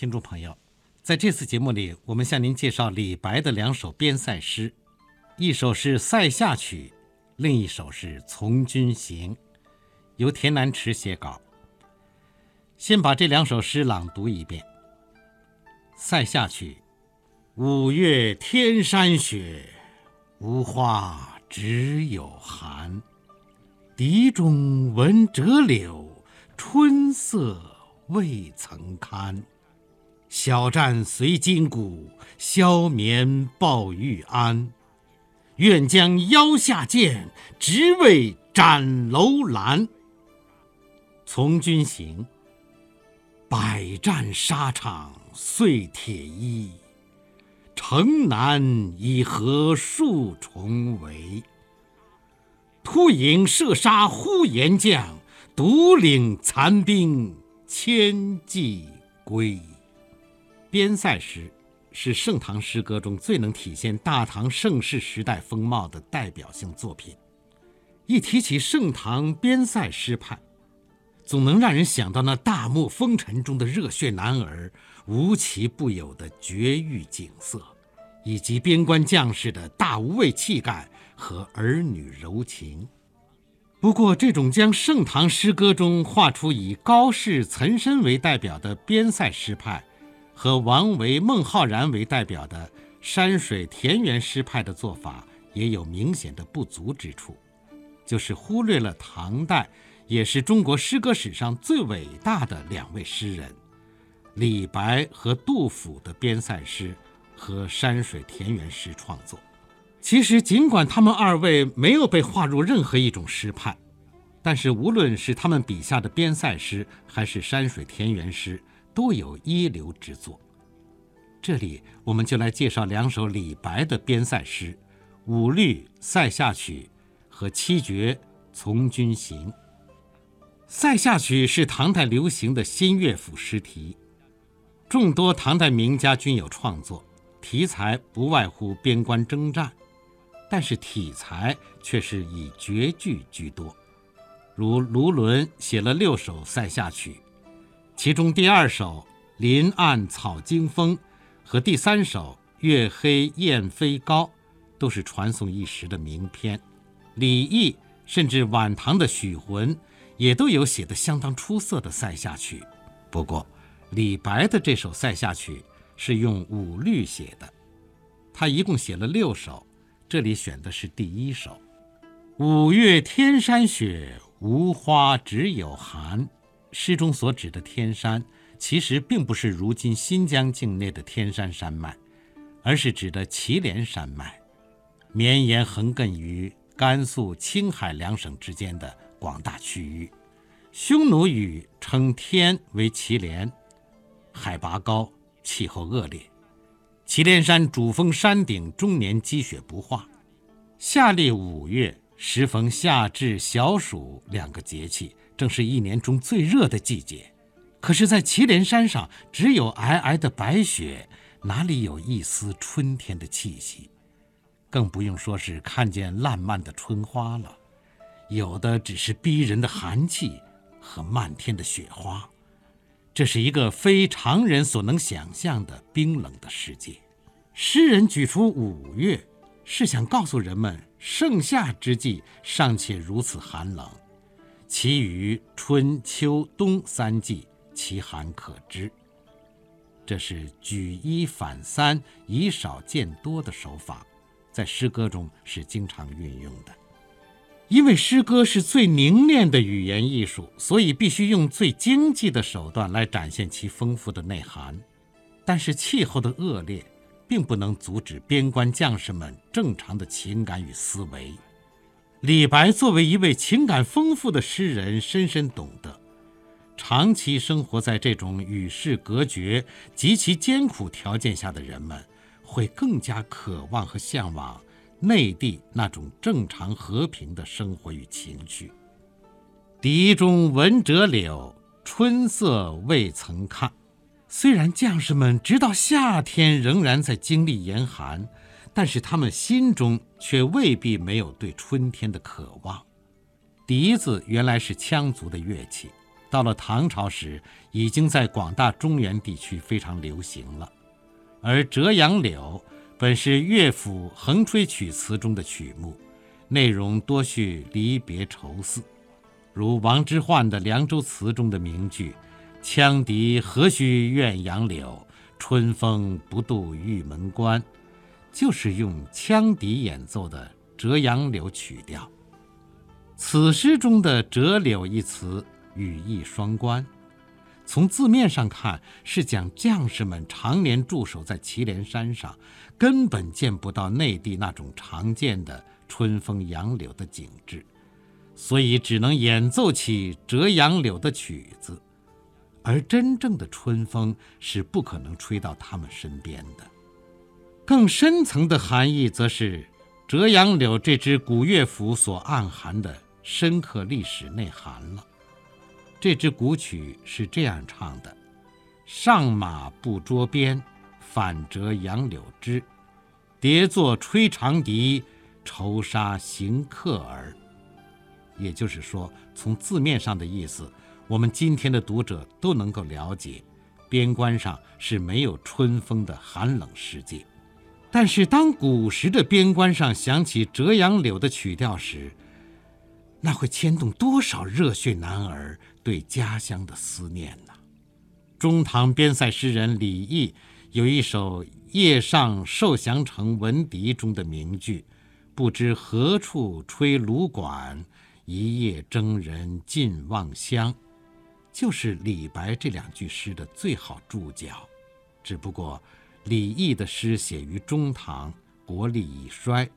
听众朋友，在这次节目里，我们向您介绍李白的两首边塞诗，一首是《塞下曲》，另一首是《从军行》，由田南池写稿。先把这两首诗朗读一遍。《塞下曲》：五月天山雪，无花只有寒。笛中闻折柳，春色未曾堪。小战随金鼓，消眠抱玉鞍。愿将腰下剑，直为斩楼兰。从军行。百战沙场碎铁衣，城南已合数重围。突营射杀呼延将，独领残兵千骑归。边塞诗是盛唐诗歌中最能体现大唐盛世时代风貌的代表性作品。一提起盛唐边塞诗派，总能让人想到那大漠风尘中的热血男儿无奇不有的绝域景色，以及边关将士的大无畏气概和儿女柔情。不过，这种将盛唐诗歌中画出以高适、岑参为代表的边塞诗派，和王维、孟浩然为代表的山水田园诗派的做法，也有明显的不足之处，就是忽略了唐代。也是中国诗歌史上最伟大的两位诗人，李白和杜甫的边塞诗和山水田园诗创作。其实，尽管他们二位没有被划入任何一种诗派，但是无论是他们笔下的边塞诗还是山水田园诗，都有一流之作。这里，我们就来介绍两首李白的边塞诗：《五律塞下曲》和《七绝从军行》。《塞下曲》是唐代流行的新乐府诗题，众多唐代名家均有创作，题材不外乎边关征战，但是体裁却是以绝句居多。如卢纶写了六首《塞下曲》，其中第二首《林暗草惊风》和第三首《月黑雁飞高》都是传颂一时的名篇。李益甚至晚唐的许浑。也都有写得相当出色的《塞下曲》，不过李白的这首《塞下曲》是用五律写的，他一共写了六首，这里选的是第一首。五月天山雪，无花只有寒。诗中所指的天山，其实并不是如今新疆境内的天山山脉，而是指的祁连山脉，绵延横亘于甘肃、青海两省之间的。广大区域，匈奴语称天为祁连，海拔高，气候恶劣。祁连山主峰山顶终年积雪不化。夏历五月，时逢夏至、小暑两个节气，正是一年中最热的季节。可是，在祁连山上，只有皑皑的白雪，哪里有一丝春天的气息？更不用说是看见烂漫的春花了。有的只是逼人的寒气和漫天的雪花，这是一个非常人所能想象的冰冷的世界。诗人举出五月，是想告诉人们，盛夏之际尚且如此寒冷，其余春秋冬三季，其寒可知。这是举一反三、以少见多的手法，在诗歌中是经常运用的。因为诗歌是最凝练的语言艺术，所以必须用最经济的手段来展现其丰富的内涵。但是气候的恶劣，并不能阻止边关将士们正常的情感与思维。李白作为一位情感丰富的诗人，深深懂得，长期生活在这种与世隔绝、极其艰苦条件下的人们，会更加渴望和向往。内地那种正常和平的生活与情绪。笛中闻折柳，春色未曾看。虽然将士们直到夏天仍然在经历严寒，但是他们心中却未必没有对春天的渴望。笛子原来是羌族的乐器，到了唐朝时，已经在广大中原地区非常流行了。而《折杨柳》本是乐府横吹曲词中的曲目，内容多叙离别愁思，如王之涣的《凉州词》中的名句：“羌笛何须怨杨柳，春风不度玉门关”，就是用羌笛演奏的《折杨柳》曲调。此诗中的“折柳”一词。语意双关，从字面上看是讲将士们常年驻守在祁连山上，根本见不到内地那种常见的春风杨柳的景致，所以只能演奏起折杨柳的曲子，而真正的春风是不可能吹到他们身边的。更深层的含义，则是折杨柳这支古乐府所暗含的深刻历史内涵了。这支古曲是这样唱的：“上马不捉鞭，反折杨柳枝。叠坐吹长笛，愁杀行客儿。”也就是说，从字面上的意思，我们今天的读者都能够了解，边关上是没有春风的寒冷世界。但是，当古时的边关上响起折杨柳的曲调时，那会牵动多少热血男儿对家乡的思念呢？中唐边塞诗人李益有一首《夜上受降城闻笛》中的名句：“不知何处吹芦管，一夜征人尽望乡。”就是李白这两句诗的最好注脚。只不过，李益的诗写于中唐，国力已衰。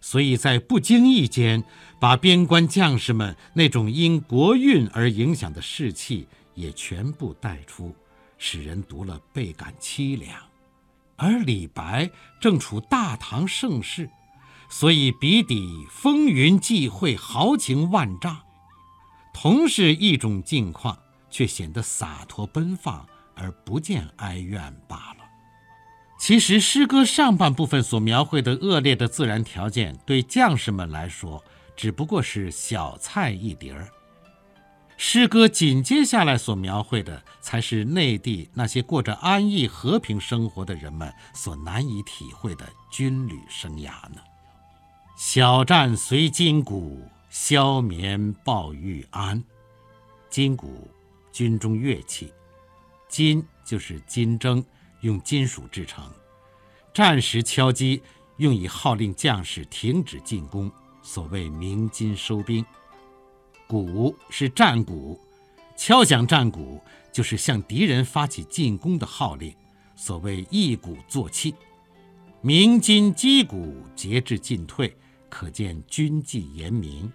所以在不经意间，把边关将士们那种因国运而影响的士气也全部带出，使人读了倍感凄凉。而李白正处大唐盛世，所以笔底风云际会，豪情万丈。同是一种境况，却显得洒脱奔放，而不见哀怨罢了。其实，诗歌上半部分所描绘的恶劣的自然条件，对将士们来说只不过是小菜一碟儿。诗歌紧接下来所描绘的，才是内地那些过着安逸和平生活的人们所难以体会的军旅生涯呢。小战随金鼓，消眠报玉安。金鼓，军中乐器，金就是金筝。用金属制成，战时敲击用以号令将士停止进攻，所谓鸣金收兵。鼓是战鼓，敲响战鼓就是向敌人发起进攻的号令，所谓一鼓作气。鸣金击鼓，节制进退，可见军纪严明。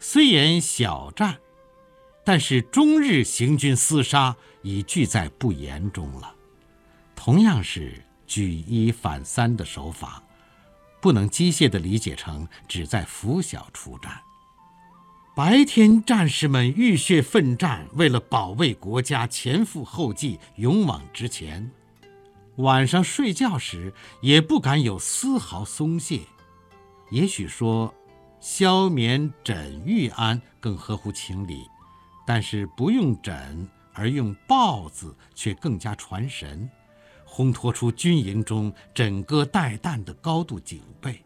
虽言小战，但是终日行军厮杀已俱在不言中了。同样是举一反三的手法，不能机械地理解成只在拂晓出战。白天战士们浴血奋战，为了保卫国家，前赴后继，勇往直前；晚上睡觉时也不敢有丝毫松懈。也许说“消眠枕玉安”更合乎情理，但是不用“枕”而用“抱”字，却更加传神。烘托出军营中枕戈待旦的高度警备，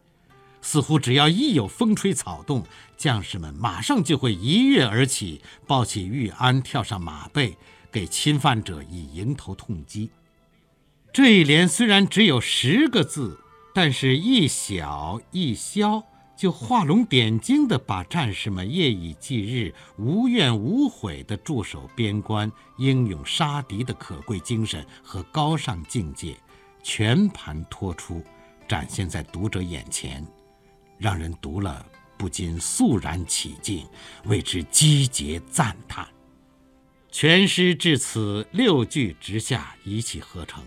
似乎只要一有风吹草动，将士们马上就会一跃而起，抱起玉鞍，跳上马背，给侵犯者以迎头痛击。这一联虽然只有十个字，但是一小一消。就画龙点睛地把战士们夜以继日、无怨无悔地驻守边关、英勇杀敌的可贵精神和高尚境界，全盘托出，展现在读者眼前，让人读了不禁肃然起敬，为之击节赞叹。全诗至此六句直下，一气呵成，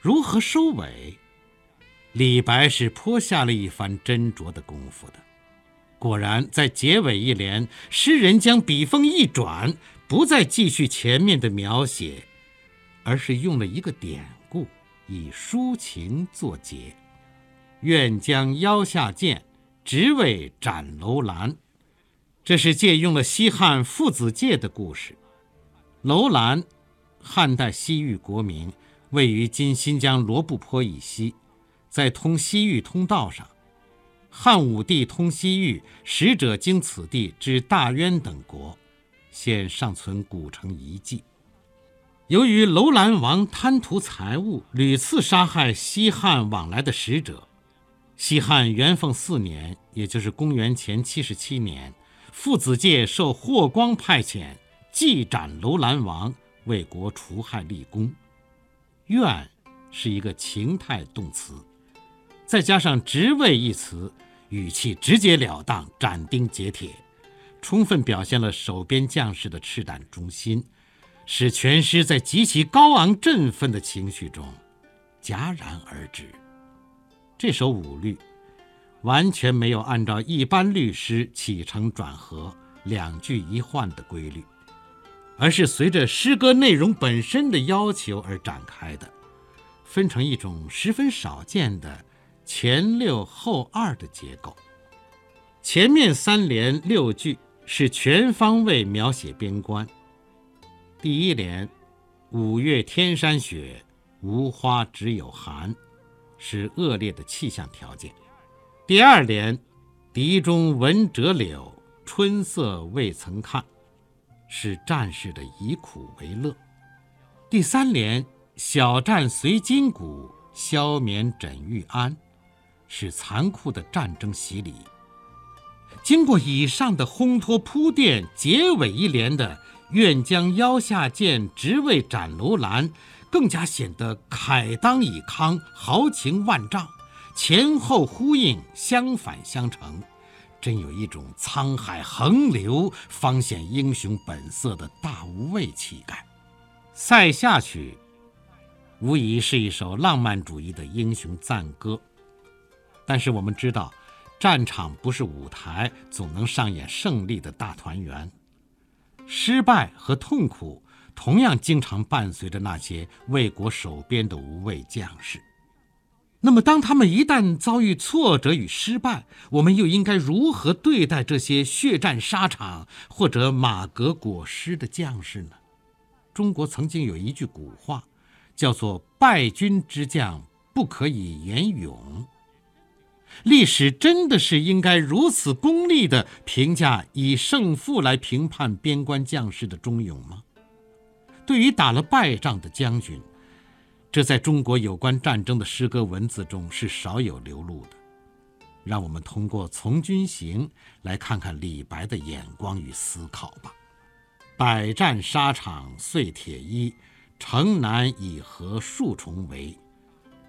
如何收尾？李白是颇下了一番斟酌的功夫的。果然，在结尾一联，诗人将笔锋一转，不再继续前面的描写，而是用了一个典故，以抒情作结：“愿将腰下剑，直为斩楼兰。”这是借用了西汉父子戒的故事。楼兰，汉代西域国名，位于今新疆罗布泊以西，在通西域通道上。汉武帝通西域，使者经此地至大渊等国，现尚存古城遗迹。由于楼兰王贪图财物，屡次杀害西汉往来的使者，西汉元凤四年，也就是公元前七十七年，父子界受霍光派遣，祭斩楼兰王，为国除害立功。愿是一个情态动词，再加上职位一词。语气直截了当，斩钉截铁，充分表现了守边将士的赤胆忠心，使全诗在极其高昂振奋的情绪中戛然而止。这首五律完全没有按照一般律诗起承转合、两句一换的规律，而是随着诗歌内容本身的要求而展开的，分成一种十分少见的。前六后二的结构，前面三联六句是全方位描写边关。第一联“五月天山雪，无花只有寒”，是恶劣的气象条件。第二联“笛中闻折柳，春色未曾看”，是战士的以苦为乐。第三联“小战随金鼓，消眠枕玉安”。是残酷的战争洗礼。经过以上的烘托铺垫，结尾一联的“愿将腰下剑，直为斩楼兰”，更加显得慨当以慷，豪情万丈。前后呼应，相反相成，真有一种沧海横流方显英雄本色的大无畏气概。《塞下曲》无疑是一首浪漫主义的英雄赞歌。但是我们知道，战场不是舞台，总能上演胜利的大团圆。失败和痛苦同样经常伴随着那些为国守边的无畏将士。那么，当他们一旦遭遇挫折与失败，我们又应该如何对待这些血战沙场或者马革裹尸的将士呢？中国曾经有一句古话，叫做“败军之将不可以言勇”。历史真的是应该如此功利地评价以胜负来评判边关将士的忠勇吗？对于打了败仗的将军，这在中国有关战争的诗歌文字中是少有流露的。让我们通过《从军行》来看看李白的眼光与思考吧。百战沙场碎铁衣，城南已合数重围。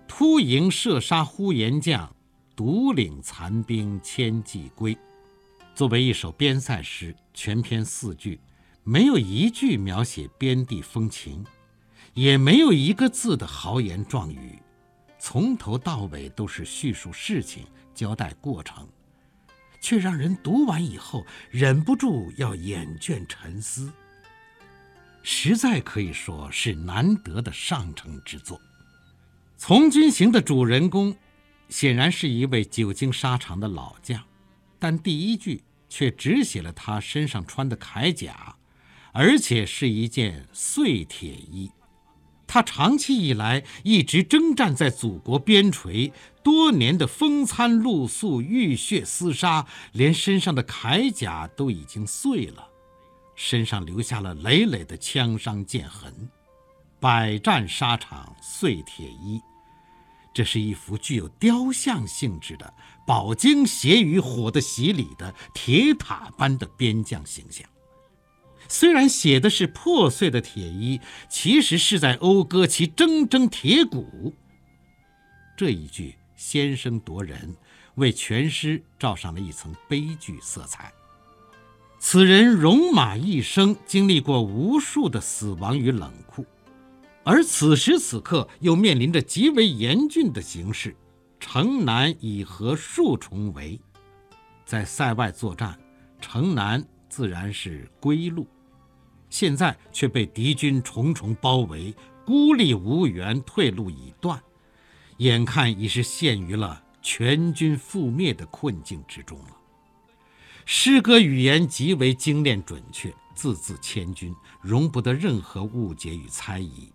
突营射杀呼延将。独领残兵千骑归。作为一首边塞诗，全篇四句，没有一句描写边地风情，也没有一个字的豪言壮语，从头到尾都是叙述事情、交代过程，却让人读完以后忍不住要眼倦沉思，实在可以说是难得的上乘之作。《从军行》的主人公。显然是一位久经沙场的老将，但第一句却只写了他身上穿的铠甲，而且是一件碎铁衣。他长期以来一直征战在祖国边陲，多年的风餐露宿、浴血厮杀，连身上的铠甲都已经碎了，身上留下了累累的枪伤剑痕。百战沙场碎铁衣。这是一幅具有雕像性质的饱经血与火的洗礼的铁塔般的边将形象。虽然写的是破碎的铁衣，其实是在讴歌其铮铮铁骨。这一句先声夺人，为全诗罩上了一层悲剧色彩。此人戎马一生，经历过无数的死亡与冷酷。而此时此刻，又面临着极为严峻的形势，城南已合数重围，在塞外作战，城南自然是归路，现在却被敌军重重包围，孤立无援，退路已断，眼看已是陷于了全军覆灭的困境之中了。诗歌语言极为精炼准确，字字千钧，容不得任何误解与猜疑，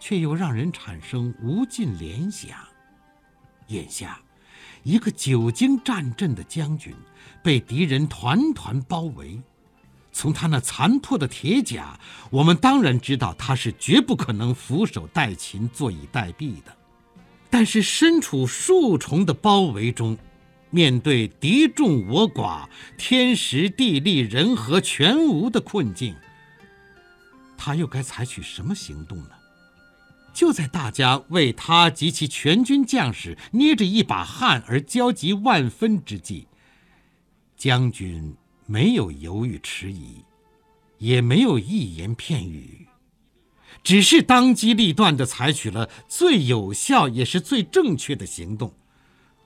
却又让人产生无尽联想。眼下，一个久经战阵的将军被敌人团团包围，从他那残破的铁甲，我们当然知道他是绝不可能俯首待擒、坐以待毙的。但是身处数重的包围中，面对敌众我寡、天时地利人和全无的困境，他又该采取什么行动呢？就在大家为他及其全军将士捏着一把汗而焦急万分之际，将军没有犹豫迟疑，也没有一言片语。只是当机立断地采取了最有效也是最正确的行动，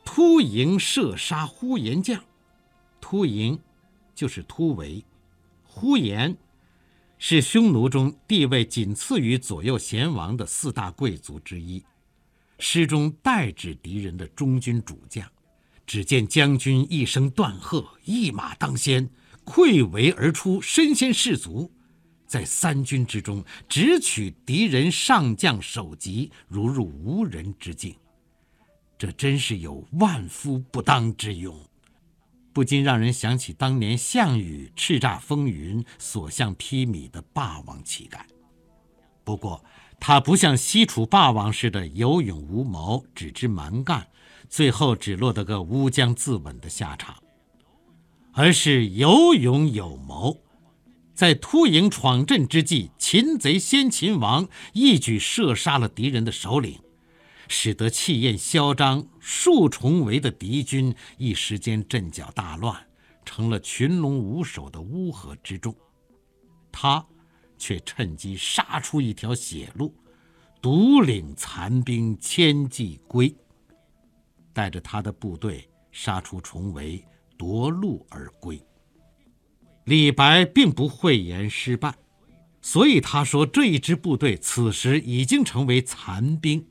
突营射杀呼延将。突营就是突围，呼延是匈奴中地位仅次于左右贤王的四大贵族之一，诗中代指敌人的中军主将。只见将军一声断喝，一马当先，溃围而出，身先士卒。在三军之中，直取敌人上将首级，如入无人之境。这真是有万夫不当之勇，不禁让人想起当年项羽叱咤风云、所向披靡的霸王气概。不过，他不像西楚霸王似的有勇无谋，只知蛮干，最后只落得个乌江自刎的下场，而是有勇有谋。在突营闯阵之际，擒贼先擒王，一举射杀了敌人的首领，使得气焰嚣张、数重围的敌军一时间阵脚大乱，成了群龙无首的乌合之众。他却趁机杀出一条血路，独领残兵千骑归，带着他的部队杀出重围，夺路而归。李白并不讳言失败，所以他说这一支部队此时已经成为残兵。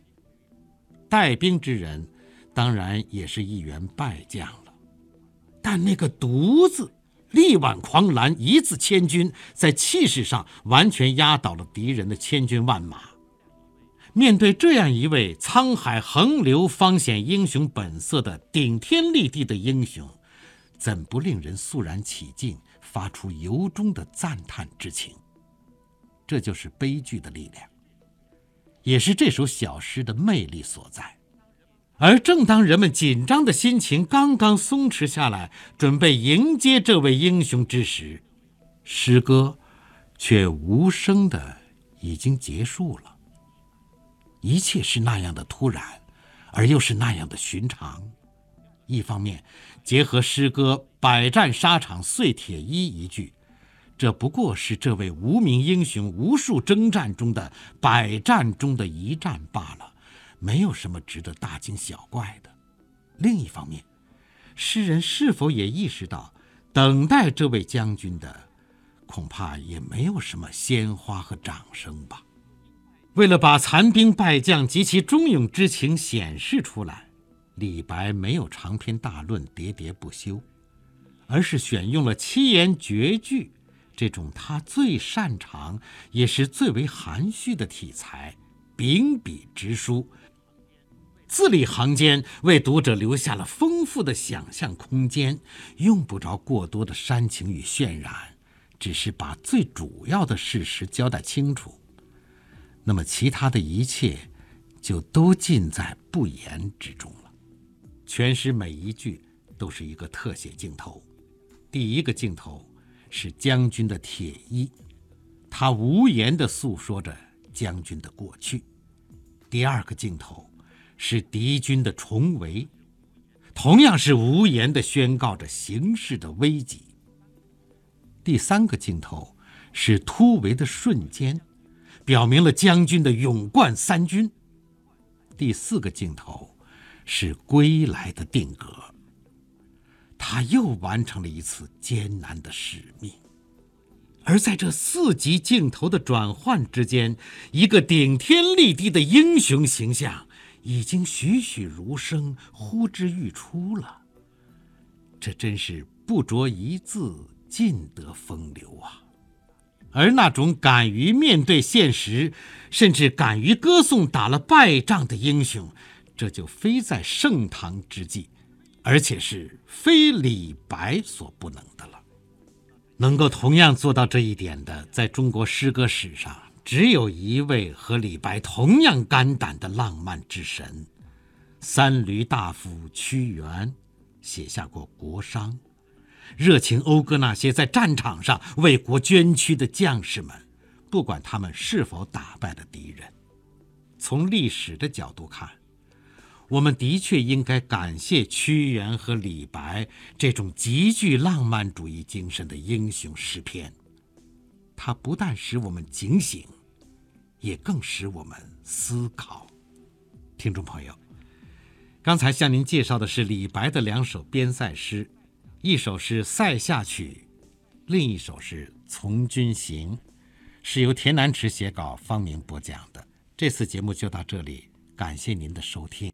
带兵之人，当然也是一员败将了。但那个“独”字，力挽狂澜，一字千军，在气势上完全压倒了敌人的千军万马。面对这样一位沧海横流、方显英雄本色的顶天立地的英雄，怎不令人肃然起敬？发出由衷的赞叹之情，这就是悲剧的力量，也是这首小诗的魅力所在。而正当人们紧张的心情刚刚松弛下来，准备迎接这位英雄之时，诗歌却无声的已经结束了。一切是那样的突然，而又是那样的寻常。一方面，结合诗歌“百战沙场碎铁衣”一句，这不过是这位无名英雄无数征战中的百战中的一战罢了，没有什么值得大惊小怪的。另一方面，诗人是否也意识到，等待这位将军的，恐怕也没有什么鲜花和掌声吧？为了把残兵败将及其忠勇之情显示出来。李白没有长篇大论、喋喋不休，而是选用了七言绝句这种他最擅长也是最为含蓄的题材，秉笔直书，字里行间为读者留下了丰富的想象空间，用不着过多的煽情与渲染，只是把最主要的事实交代清楚，那么其他的一切就都尽在不言之中了。全诗每一句都是一个特写镜头，第一个镜头是将军的铁衣，他无言地诉说着将军的过去；第二个镜头是敌军的重围，同样是无言地宣告着形势的危急；第三个镜头是突围的瞬间，表明了将军的勇冠三军；第四个镜头。是归来的定格，他又完成了一次艰难的使命。而在这四级镜头的转换之间，一个顶天立地的英雄形象已经栩栩如生、呼之欲出了。这真是不着一字，尽得风流啊。而那种敢于面对现实，甚至敢于歌颂打了败仗的英雄，这就非在盛唐之际，而且是非李白所不能的了。能够同样做到这一点的，在中国诗歌史上，只有一位和李白同样肝胆的浪漫之神——三闾大夫屈原，写下过《国殇》。热情讴歌那些在战场上为国捐躯的将士们，不管他们是否打败了敌人。从历史的角度看，我们的确应该感谢屈原和李白这种极具浪漫主义精神的英雄诗篇。它不但使我们警醒，也更使我们思考。听众朋友，刚才向您介绍的是李白的两首边塞诗。一首是《塞下曲》，另一首是《从军行》，是由田南池写稿，方明播讲的。这次节目就到这里，感谢您的收听。